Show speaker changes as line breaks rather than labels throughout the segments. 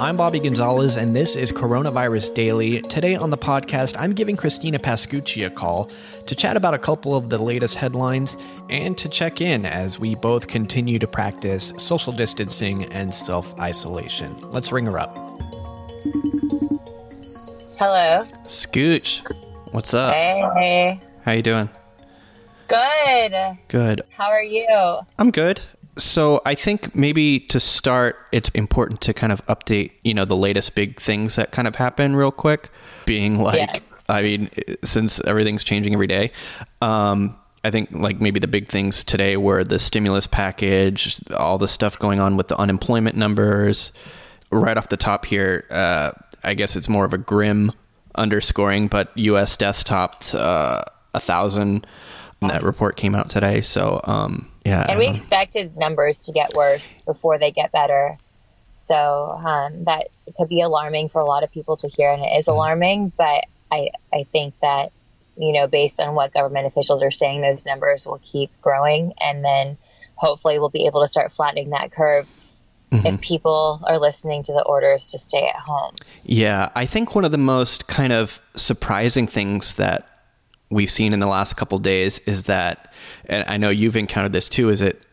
I'm Bobby Gonzalez, and this is Coronavirus Daily. Today on the podcast, I'm giving Christina Pascucci a call to chat about a couple of the latest headlines and to check in as we both continue to practice social distancing and self isolation. Let's ring her up.
Hello.
Scooch, what's up?
Hey.
How you doing?
Good.
Good.
How are you?
I'm good. So I think maybe to start, it's important to kind of update, you know, the latest big things that kind of happen real quick. Being like,
Yes.
I mean, since everything's changing every day, um, I think like maybe the big things today were the stimulus package, all the stuff going on with the unemployment numbers. Right off the top here, uh, I guess it's more of a grim underscoring, but U.S. topped uh, a thousand. That report came out today, so um, yeah.
And we
know.
expected numbers to get worse before they get better. So um, that could be alarming for a lot of people to hear, and it is alarming. But I, I think that, you know, based on what government officials are saying, those numbers will keep growing. And then hopefully we'll be able to start flattening that curve if people are listening to the orders to stay at home.
Yeah, I think one of the most kind of surprising things that we've seen in the last couple days is that, and I know you've encountered this too, is it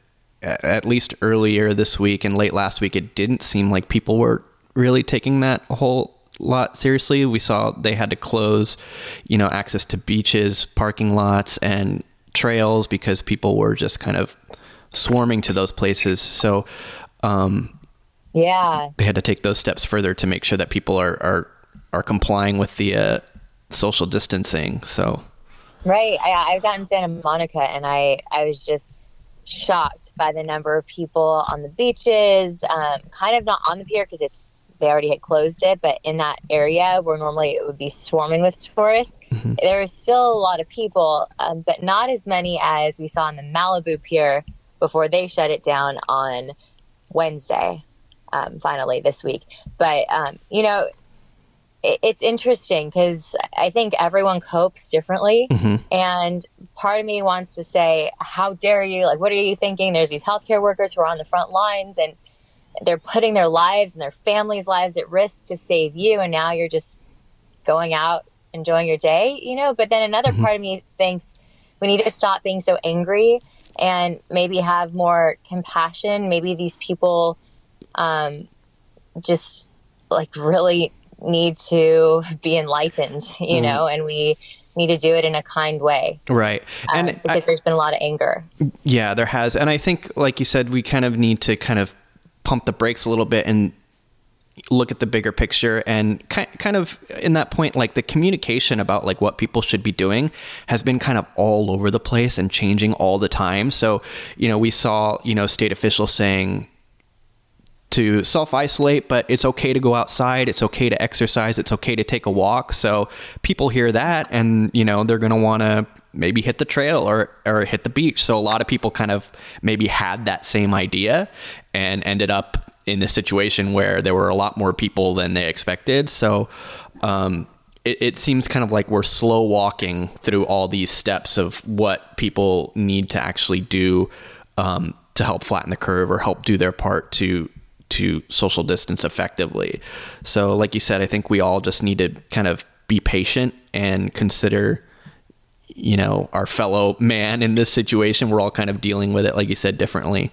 at least earlier this week and late last week, it didn't seem like people were really taking that a whole lot seriously. We saw they had to close, you know, access to beaches, parking lots, and trails because people were just kind of swarming to those places. So, um,
Yeah.
they had to take those steps further to make sure that people are are, are complying with the uh, social distancing. So
Right. I, I was out in Santa Monica and I, I was just shocked by the number of people on the beaches, um, kind of not on the pier because it's they already had closed it, but in that area where normally it would be swarming with tourists, there was still a lot of people, um, but not as many as we saw on the Malibu pier before they shut it down on Wednesday, um, finally this week. But, um, you know, it's interesting because I think everyone copes differently. And part of me wants to say, how dare you? Like, what are you thinking? There's these healthcare workers who are on the front lines and they're putting their lives and their families' lives at risk to save you. And now you're just going out, enjoying your day, you know? But then another part of me thinks we need to stop being so angry and maybe have more compassion. Maybe these people um, just like really need to be enlightened, you know, and we need to do it in a kind way.
Right,
um,
and
because
I,
there's been a lot of anger.
yeah, there has, and I think, like you said, we kind of need to kind of pump the brakes a little bit and look at the bigger picture and ki- kind of in that point like the communication about like what people should be doing has been kind of all over the place and changing all the time. So you know we saw you know state officials saying to self isolate, but it's okay to go outside. It's okay to exercise. It's okay to take a walk. So people hear that and, you know, they're going to want to maybe hit the trail or, or hit the beach. So a lot of people kind of maybe had that same idea and ended up in this situation where there were a lot more people than they expected. So, um, it, it seems kind of like we're slow walking through all these steps of what people need to actually do um, to help flatten the curve or help do their part to to social distance effectively. So, like you said, I think we all just need to kind of be patient and consider, you know, our fellow man in this situation. We're all kind of dealing with it, like you said, differently.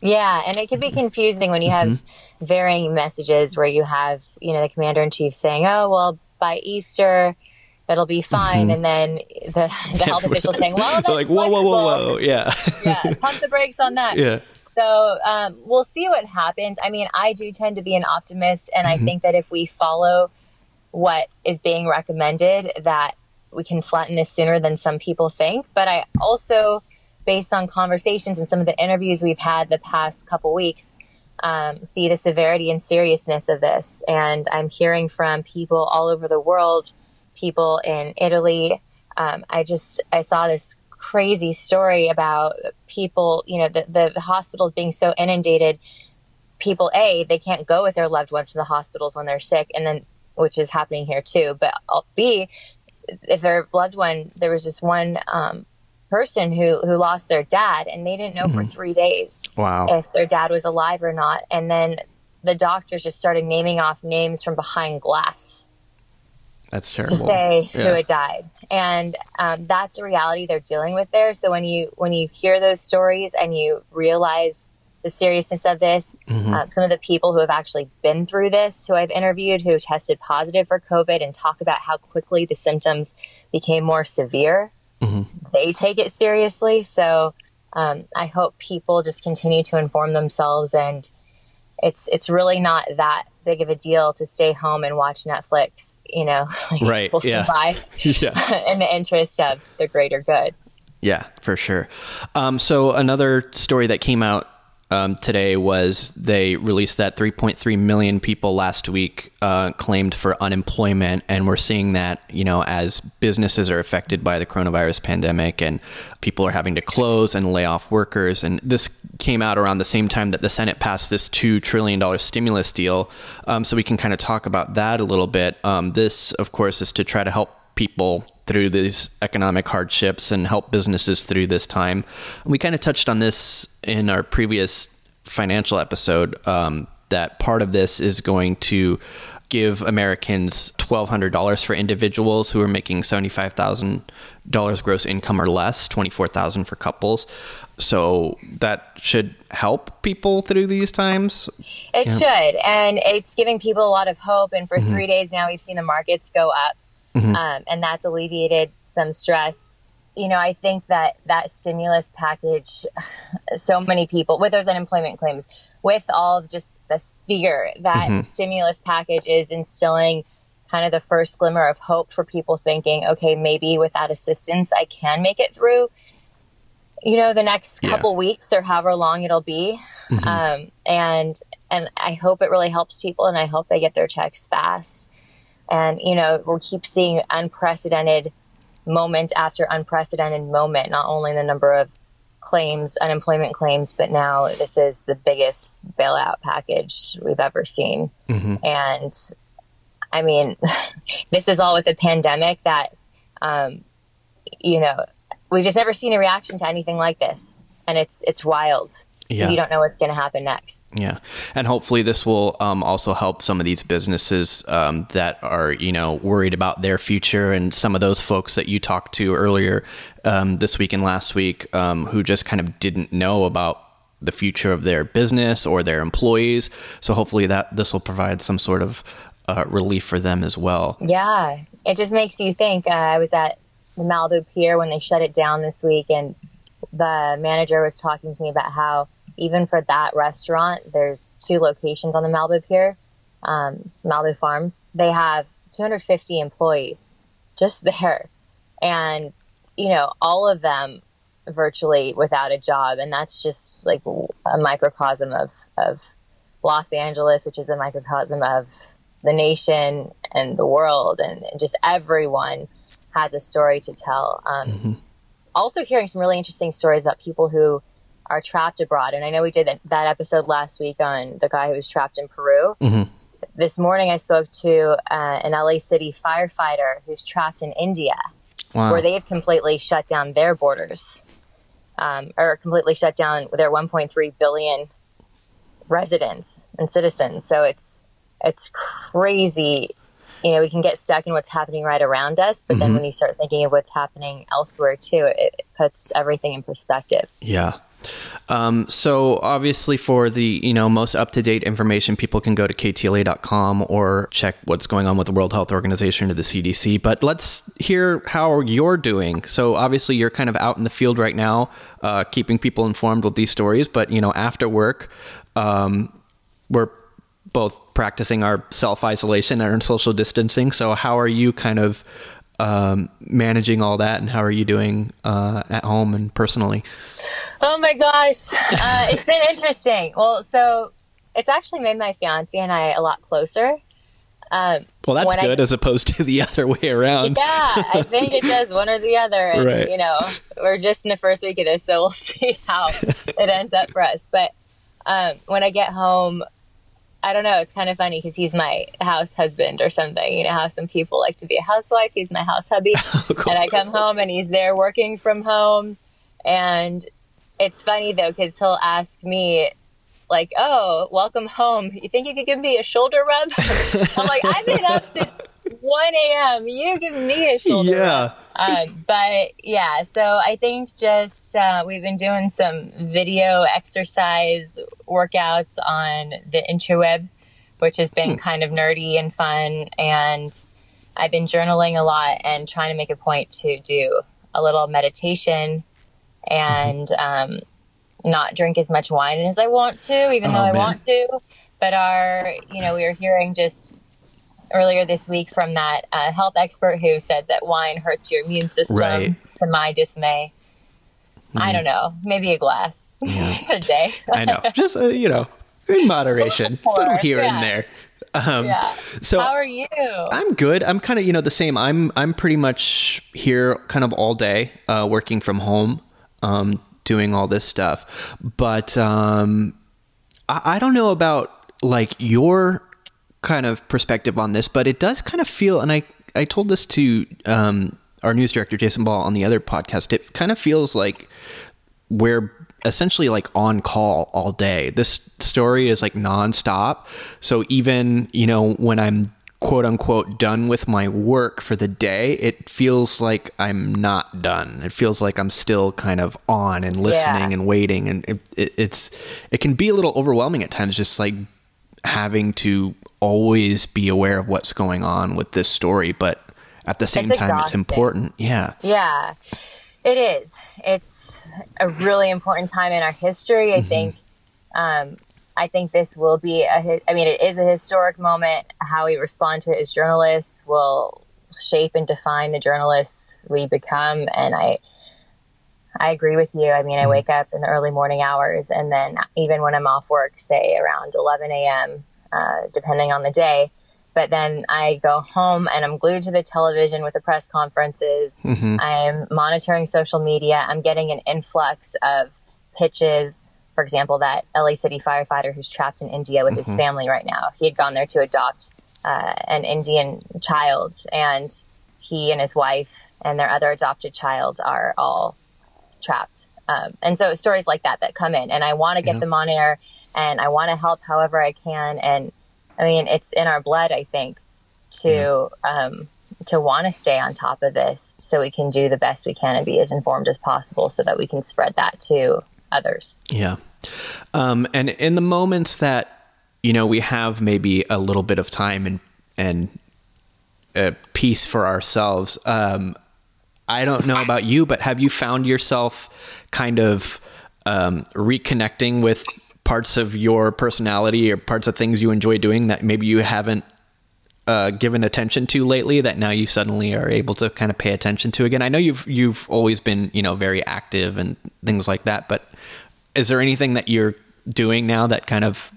Yeah, and it can be confusing when you have mm-hmm. varying messages where you have, you know, the commander in chief saying, "Oh, well, by Easter, it'll be fine," mm-hmm. and then the, the health official saying, "Well, that's
so like, whoa, whoa, whoa, whoa, yeah,
yeah, pump the brakes on that.
yeah,
So um, we'll see what happens. I mean, I do tend to be an optimist, and I think that if we follow what is being recommended, that we can flatten this sooner than some people think. But I also, based on conversations and some of the interviews we've had the past couple weeks, um, see the severity and seriousness of this. And I'm hearing from people all over the world, people in Italy. Um, I just I saw this crazy story about people, you know, the, the, the hospitals being so inundated. People, A, they can't go with their loved ones to the hospitals when they're sick, and then which is happening here too. But uh, B, if their loved one, there was just one um, person who who lost their dad and they didn't know mm-hmm. for three days
wow.
if their dad was alive or not and then the doctors just started naming off names from behind glass
that's terrible
to say yeah. who had died and um, that's the reality they're dealing with there so when you when you hear those stories and you realize the seriousness of this mm-hmm. uh, some of the people who have actually been through this who i've interviewed who tested positive for covid and talk about how quickly the symptoms became more severe mm-hmm. they take it seriously. So um, I hope people just continue to inform themselves, and it's it's really not that big of a deal to stay home and watch Netflix. You know,
like right? We'll yeah. survive
yeah. in the interest of the greater good.
Yeah, for sure. Um, so another story that came out um, today was they released that 3.3 million people last week uh, claimed for unemployment, and we're seeing that you know as businesses are affected by the coronavirus pandemic and people are having to close and lay off workers. And this came out around the same time that the Senate passed this two trillion dollar stimulus deal. Um, so we can kind of talk about that a little bit. Um, this, of course, is to try to help people through these economic hardships and help businesses through this time. We kind of touched on this in our previous financial episode um, that part of this is going to give Americans $1,200 for individuals who are making $75,000 gross income or less, 24,000 for couples. So that should help people through these times.
It yeah. should. And it's giving people a lot of hope. And for mm-hmm. three days now, we've seen the markets go up mm-hmm. um, and that's alleviated some stress. You know, I think that that stimulus package, so many people with those unemployment claims, with all of just the fear that mm-hmm. stimulus package is instilling kind of the first glimmer of hope for people thinking, okay, maybe without assistance, I can make it through, you know, the next couple yeah. weeks or however long it'll be. Mm-hmm. Um, and, and I hope it really helps people and I hope they get their checks fast. And, you know, we'll keep seeing unprecedented moment after unprecedented moment, not only the number of claims, unemployment claims, but now this is the biggest bailout package we've ever seen. Mm-hmm. And I mean, this is all with a pandemic that, um, you know, we've just never seen a reaction to anything like this. And it's, it's wild yeah. you don't know what's going to happen next.
Yeah, and hopefully this will um, also help some of these businesses um, that are you know worried about their future, and some of those folks that you talked to earlier um, this week and last week um, who just kind of didn't know about the future of their business or their employees. So hopefully that this will provide some sort of uh, relief for them as well.
Yeah, it just makes you think. Uh, I was at the Malibu Pier when they shut it down this week, and the manager was talking to me about how even for that restaurant, there's two locations on the Malibu Pier, um, Malibu Farms. They have 250 employees just there. And, you know, all of them virtually without a job. And that's just like a microcosm of, of Los Angeles, which is a microcosm of the nation and the world. And just everyone has a story to tell. Um, mm-hmm. Also, hearing some really interesting stories about people who are trapped abroad. And I know we did that episode last week on the guy who was trapped in Peru. Mm-hmm. This morning, I spoke to uh, an LA City firefighter who's trapped in India, wow. where they've completely shut down their borders, um, or completely shut down their 1.3 billion residents and citizens. So it's it's crazy. You know, we can get stuck in what's happening right around us, but mm-hmm. then when you start thinking of what's happening elsewhere too, it, it puts everything in perspective.
Yeah, um, so obviously for the you know most up to date information, people can go to ktla.com or check what's going on with the World Health Organization or the CDC. But let's hear how you're doing. So obviously you're kind of out in the field right now, uh, keeping people informed with these stories. But you know after work, um, we're both practicing our self isolation and social distancing. So how are you kind of um, managing all that, and how are you doing uh, at home and personally?
Oh my gosh, uh, it's been interesting. Well, so it's actually made my fiance and I a lot closer.
Um, well, that's good I, as opposed to the other way around.
Yeah, I think it does one or the other. And, right. You know, we're just in the first week of this, so we'll see how it ends up for us. But um, when I get home, I don't know. It's kind of funny because he's my house husband or something. You know how some people like to be a housewife. He's my house hubby, oh, cool. and I come home and he's there working from home. And it's funny though because he'll ask me like, "Oh, welcome home. You think you could give me a shoulder rub?" I'm like, "I've been up since 1 a.m. You give me a shoulder yeah. rub." Uh, but yeah, so I think just uh, we've been doing some video exercise workouts on the interweb, which has been hmm. kind of nerdy and fun. And I've been journaling a lot and trying to make a point to do a little meditation and um, not drink as much wine as I want to, even oh, though I man. want to. But our, you know, we were hearing just earlier this week from that uh, health expert who said that wine hurts your immune system. Right. To my dismay, mm. I don't know, maybe a glass yeah. a day.
I know, just uh, you know, in moderation, a little here yeah. and there.
Um, yeah. So how are you?
I'm good. I'm kind of you know the same. I'm I'm pretty much here kind of all day, uh, working from home, um, doing all this stuff. But um, I, I don't know about like your kind of perspective on this, but it does kind of feel, and I, I told this to um, our news director, Jason Ball, on the other podcast, it kind of feels like we're essentially like on call all day. This story is like nonstop. So even, you know, when I'm quote unquote done with my work for the day, it feels like I'm not done. It feels like I'm still kind of on and listening yeah. and waiting. And it, it, it's, it can be a little overwhelming at times, just like having to always be aware of what's going on with this story, but at the same it's time, exhausting. it's important. Yeah.
Yeah, it is. It's a really important time in our history. I mm-hmm. think. Um, I think this will be a. I mean, it is a historic moment. How we respond to it as journalists will shape and define the journalists we become. And I, I agree with you. I mean, I mm-hmm. wake up in the early morning hours, and then even when I'm off work, say around 11 a.m., uh, depending on the day. But then I go home and I'm glued to the television with the press conferences. Mm-hmm. I'm monitoring social media. I'm getting an influx of pitches. For example, that LA City firefighter who's trapped in India with mm-hmm. his family right now. He had gone there to adopt uh, an Indian child, and he and his wife and their other adopted child are all trapped. Um, and so stories like that that come in, and I want to get yeah. them on air and I want to help however I can. And I mean, it's in our blood, I think, to yeah. um, to want to stay on top of this, so we can do the best we can and be as informed as possible, so that we can spread that to others.
Yeah, um, and in the moments that you know we have maybe a little bit of time and and a peace for ourselves. Um, I don't know about you, but have you found yourself kind of um, reconnecting with parts of your personality or parts of things you enjoy doing that maybe you haven't uh, given attention to lately that now you suddenly are able to kind of pay attention to again? I know you've you've always been you know very active and things like that, but is there anything that you're doing now that kind of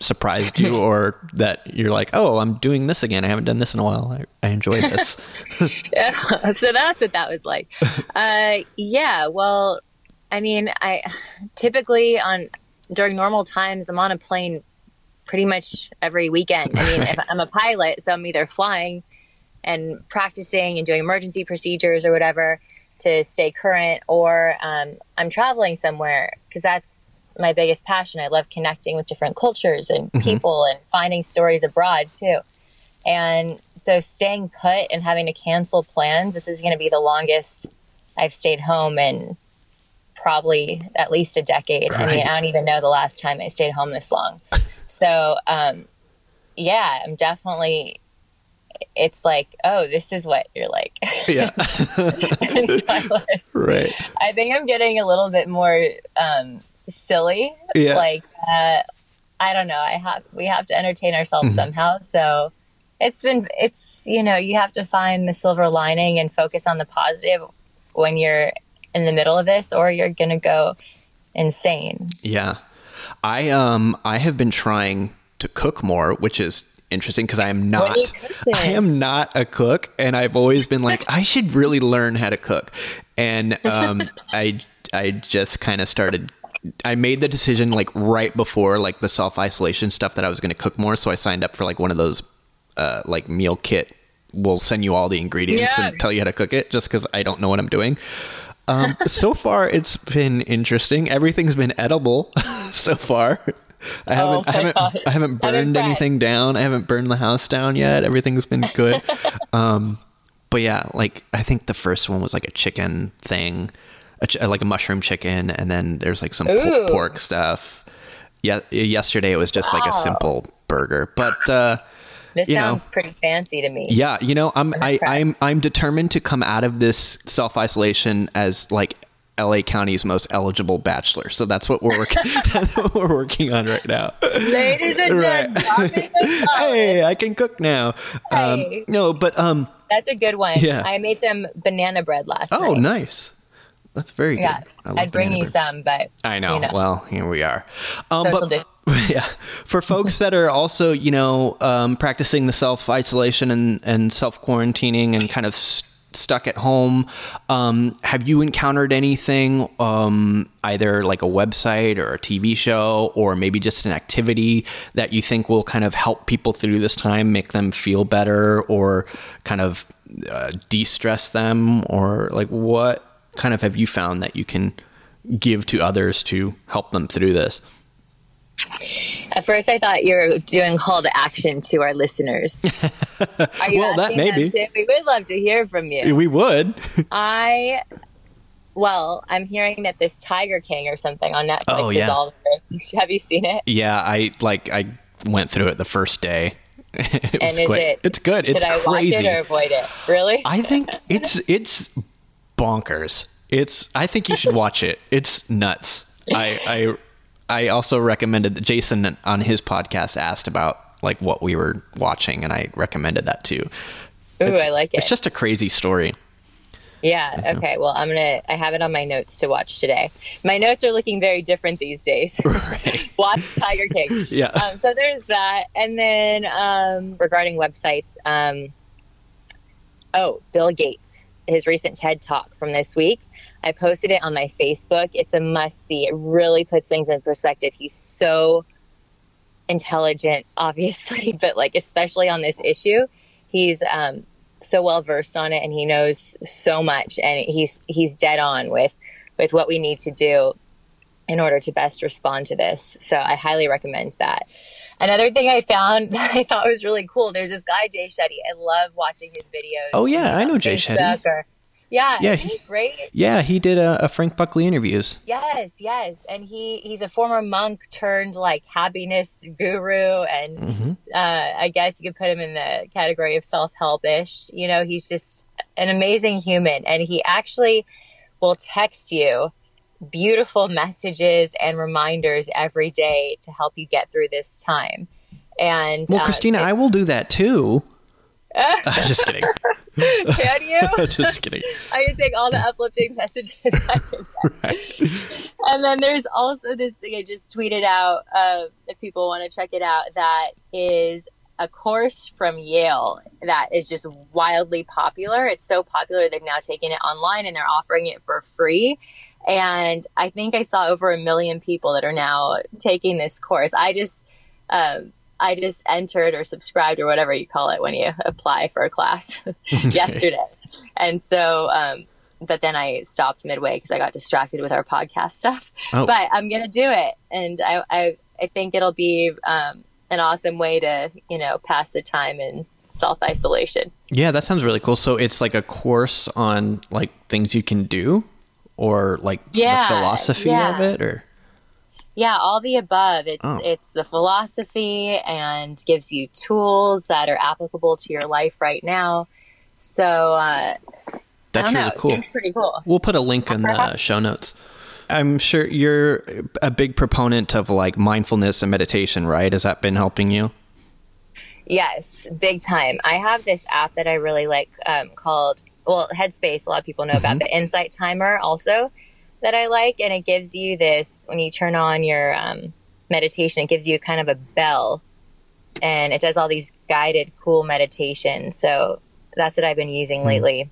surprised you or that you're like, oh, I'm doing this again. I haven't done this in a while. I, I enjoy this.
yeah. So that's what that was like. Uh, yeah. Well, I mean, I typically on during normal times, I'm on a plane pretty much every weekend. I mean, if I'm a pilot, so I'm either flying and practicing and doing emergency procedures or whatever to stay current, or um, I'm traveling somewhere because that's my biggest passion. I love connecting with different cultures and mm-hmm. people and finding stories abroad too. And so staying put and having to cancel plans, this is going to be the longest I've stayed home in probably at least a decade. Right. I mean, I don't even know the last time I stayed home this long. So, um, yeah, I'm definitely. It's like, oh, this is what you're like.
Yeah. right.
I think I'm getting a little bit more um, silly. Yeah. Like, uh, I don't know. I have we have to entertain ourselves mm-hmm. somehow. So it's been it's you know you have to find the silver lining and focus on the positive when you're in the middle of this or you're going to go insane.
Yeah. I um I have been trying to cook more, which is interesting because I am not I am not a cook and I've always been like I should really learn how to cook. And um I I just kind of started I made the decision like right before like the self isolation stuff that I was going to cook more. So I signed up for like one of those uh, like meal kit. We'll send you all the ingredients
Yeah.
and tell you how to cook it, just because I don't know what I'm doing. Um, so far, it's been interesting. Everything's been edible so far. I
Oh
haven't, I haven't,
God.
I haven't burned anything down. I haven't burned the house down yet. Everything's been good. um, but yeah, like I think the first one was like a chicken thing, a ch- like a mushroom chicken, and then there's like some po- pork stuff. Yeah, yesterday it was just like a simple burger, but uh,
This
you know.
sounds pretty fancy to me.
yeah, you know, I'm I,
impressed.
I'm I'm determined to come out of this self isolation as like LA County's most eligible bachelor. So that's what we're working. that's what we're working on right now.
Ladies and
Right.
gentlemen, dropping the knowledge.
hey, I can cook now. Um, no, but um,
that's a good one.
Yeah.
I made some banana bread last
oh,
night.
nice. That's very good.
Yeah,
I love
I'd bring you some, but
I know.
You know.
Well, here we are. Um, but yeah, for folks that are also, you know, um, practicing the self isolation and, and self quarantining and kind of st- stuck at home, um, have you encountered anything, um, either like a website or a TV show, or maybe just an activity that you think will kind of help people through this time, make them feel better, or kind of uh, de stress them, or like what kind of have you found that you can give to others to help them through this?
at first I thought you were doing call to action to our listeners. Are you
Well, that
asking
may
them
be.
to? We would love to hear from you.
We would.
I, well, I'm hearing that this Tiger King or something on Netflix
Oh, yeah.
is all. Have you seen it?
yeah, I like I went through it the first day. it
And
was
is
great.
it?
it's good.
Should
it's
I
crazy.
watch it or avoid it? Really?
I think it's it's bonkers. It's I think you should watch it. It's nuts. I I I also recommended that Jason on his podcast asked about like what we were watching and I recommended that too.
Ooh,
It's-
I like it.
It's just a crazy story.
Yeah. Okay. Well, I'm gonna. I have it on my notes to watch today. My notes are looking very different these days.
Right.
watch Tiger King.
Yeah.
Um, so there's that, and then um, regarding websites, um, oh, Bill Gates, his recent TED Talk from this week. I posted it on my Facebook. It's a must see. It really puts things in perspective. He's so intelligent, obviously, but like especially on this issue, he's um, so well versed on it, and he knows so much, and he's he's dead on with with what we need to do in order to best respond to this. So I highly recommend that. Another thing I found that I thought was really cool. There's this guy Jay Shetty. I love watching his videos.
Oh, yeah, I know Jay
Facebook
Shetty.
or- yeah,
Yeah,
yeah,
he-
he's great.
Yeah, he did a, a Frank Buckley interviews.
Yes, yes, and he he's a former monk turned like happiness guru, and
hmm
uh, I guess you could put him in the category of self help ish. You know, he's just an amazing human, and he actually will text you beautiful messages and reminders every day to help you get through this time. And
Well,
uh,
Christina, I will do that too. just kidding.
can you?
just kidding.
I can take all the uplifting messages. Get. And then there's also this thing I just tweeted out. Uh, if people want to check it out, that is a course from Yale that is just wildly popular. It's so popular they've now taken it online and they're offering it for free. And I think I saw over a million people that are now taking this course. I just, um, I just entered or subscribed or whatever you call it when you apply for a class yesterday. And so, um, but then I stopped midway because I got distracted with our podcast stuff.
Oh.
But I'm gonna do it, and I I, I think it'll be um, an awesome way to you know pass the time in self isolation.
Yeah, that sounds really cool. So it's like a course on like things you can do or like
Yeah,
the philosophy
yeah.
of it or
Yeah, all the above. It's
Oh.
it's the philosophy and gives you tools that are applicable to your life right now. So uh, I
that's
don't know.
really
It
cool.
seems pretty cool.
We'll put a link in the show notes. I'm sure you're a big proponent of like mindfulness and meditation, right? Has that been helping you?
Yes, big time. I have this app that I really like um, called, well, Headspace. A lot of people know about the Insight Timer also that I like. And it gives you this, when you turn on your um, meditation, it gives you kind of a bell and it does all these guided, cool meditations. So that's what I've been using lately.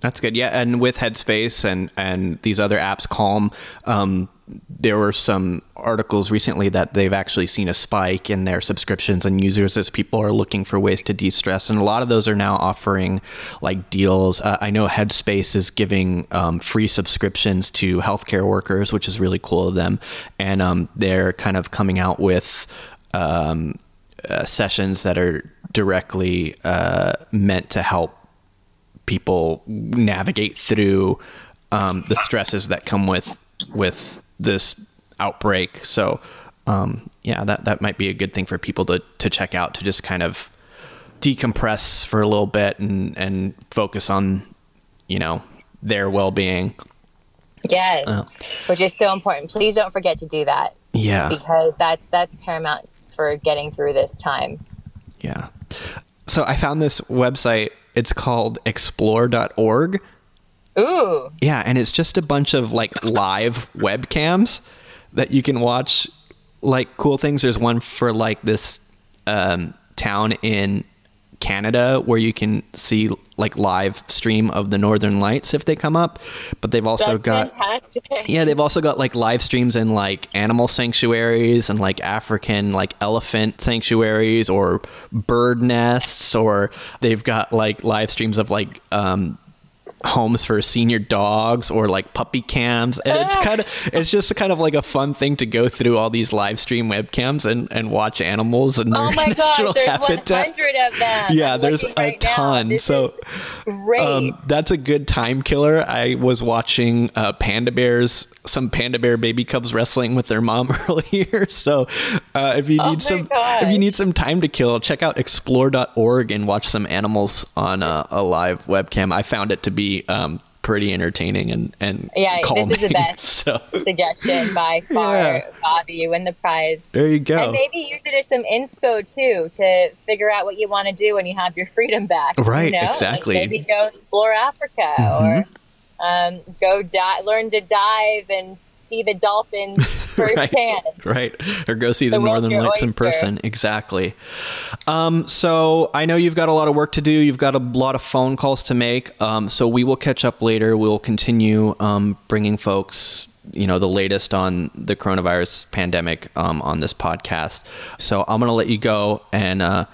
That's good. Yeah, and with Headspace and and these other apps, Calm, um, there were some articles recently that they've actually seen a spike in their subscriptions and users as people are looking for ways to de-stress. And a lot of those are now offering like deals. Uh, i know headspace is giving um, free subscriptions to healthcare workers which is really cool of them. And um, they're kind of coming out with um, uh, sessions that are directly uh, meant to help people navigate through um, the stresses that come with with this outbreak. So, um, yeah, that that might be a good thing for people to to check out to just kind of decompress for a little bit and and focus on you know their well being.
Yes, uh, which is so important. Please don't forget to do that.
Yeah,
because that's that's paramount for getting through this time.
Yeah. So I found this website. It's called explore.org
Ooh.
Yeah, and it's just a bunch of like live webcams that you can watch like cool things. There's one for like this um, town in Canada where you can see like live stream of the northern lights if they come up but they've also
That's
got
fantastic.
yeah they've also got like live streams in like animal sanctuaries and like african like elephant sanctuaries or bird nests or they've got like live streams of like um homes for senior dogs or like puppy cams. And it's kind of it's just kind of like a fun thing to go through all these live stream webcams and and watch animals and
oh my gosh there's habitat. 100 of them.
Yeah I'm there's a right ton. So
great. um,
that's a good time killer. I was watching uh, panda bears some panda bear baby cubs wrestling with their mom earlier. So uh, if you
oh
need some
gosh.
if you need some time to kill check out explore.org and watch some animals on a, a live webcam. I found it to be um, pretty entertaining and and
yeah
calming,
this is the best
so.
suggestion by far yeah. bobby you win the prize
there you go
and maybe use it as some inspo too to figure out what you want to do when you have your freedom back
right
you know?
exactly
like maybe go explore africa mm-hmm. or um, go di- learn to dive and see the dolphins
right, right. Or go see the, the northern lights in person. Exactly. Um, so I know you've got a lot of work to do. You've got a lot of phone calls to make. Um, so we will catch up later. We'll continue um, bringing folks you know the latest on the coronavirus pandemic um, on this podcast. So I'm going to let you go and uh,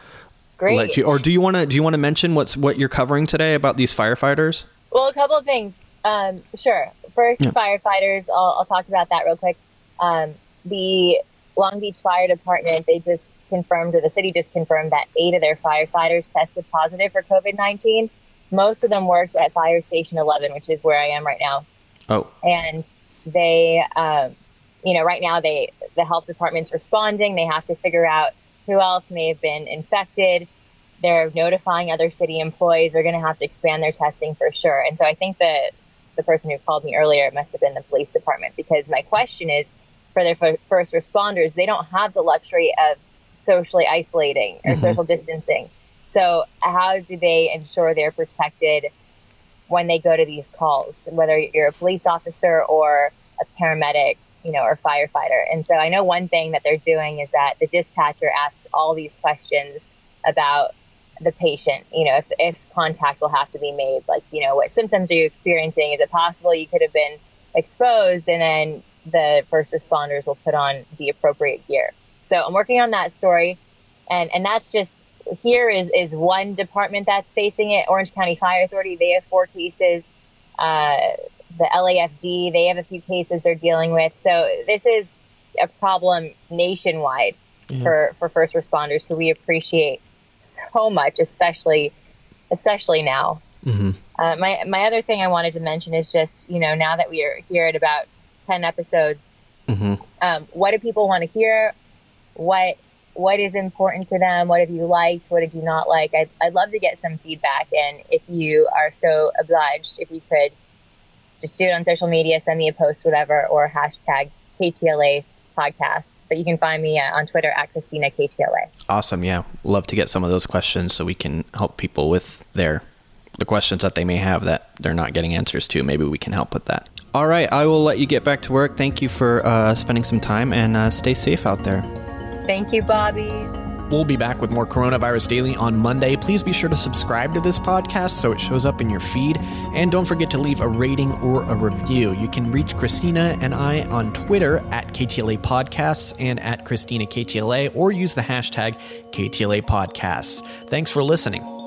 Great.
let you. Or do you want to do you want to mention what's what you're covering today about these firefighters?
Well, a couple of things. Um, sure. First, yeah. firefighters. I'll, I'll, talk about that real quick. Um, the Long Beach Fire Department, they just confirmed, or the city just confirmed that eight of their firefighters tested positive for COVID 19. Most of them worked at Fire Station 11, which is where I am right now.
Oh.
And they, um, you know, right now they the health department's responding. They have to figure out who else may have been infected. They're notifying other city employees. They're going to have to expand their testing for sure. And so I think that the person who called me earlier must have been the police department because my question is for their f- first responders, they don't have the luxury of socially isolating or mm-hmm. social distancing. So, how do they ensure they're protected when they go to these calls, whether you're a police officer or a paramedic, you know, or firefighter? And so, I know one thing that they're doing is that the dispatcher asks all these questions about the patient, you know, if, if contact will have to be made, like, you know, what symptoms are you experiencing? Is it possible you could have been exposed? And then the first responders will put on the appropriate gear. So I'm working on that story. And, and that's just here is, is one department that's facing it. Orange County Fire Authority, they have four cases. Uh, the LAFD, they have a few cases they're dealing with. So this is a problem nationwide mm-hmm. for, for first responders who we appreciate so much, especially especially now.
Mm-hmm.
Uh, my my other thing I wanted to mention is just you know now that we are here at about ten episodes,
mm-hmm.
um, what do people want to hear? What what is important to them? What have you liked? What did you not like? I'd, I'd love to get some feedback. And if you are so obliged, if you could just do it on social media, send me a post, whatever, or hashtag KTLA podcasts. But you can find me uh, on Twitter at Christina KTLA.
Awesome. Yeah. Love to get some of those questions so we can help people with their the questions that they may have that they're not getting answers to. Maybe we can help with that. All right. I will let you get back to work. Thank you for uh, spending some time and uh, stay safe out there.
Thank you, Bobby.
We'll be back with more Coronavirus Daily on Monday. Please be sure to subscribe to this podcast so it shows up in your feed. And don't forget to leave a rating or a review. You can reach Christina and I on Twitter at KTLA Podcasts and at Christina KTLA or use the hashtag KTLA Podcasts. Thanks for listening.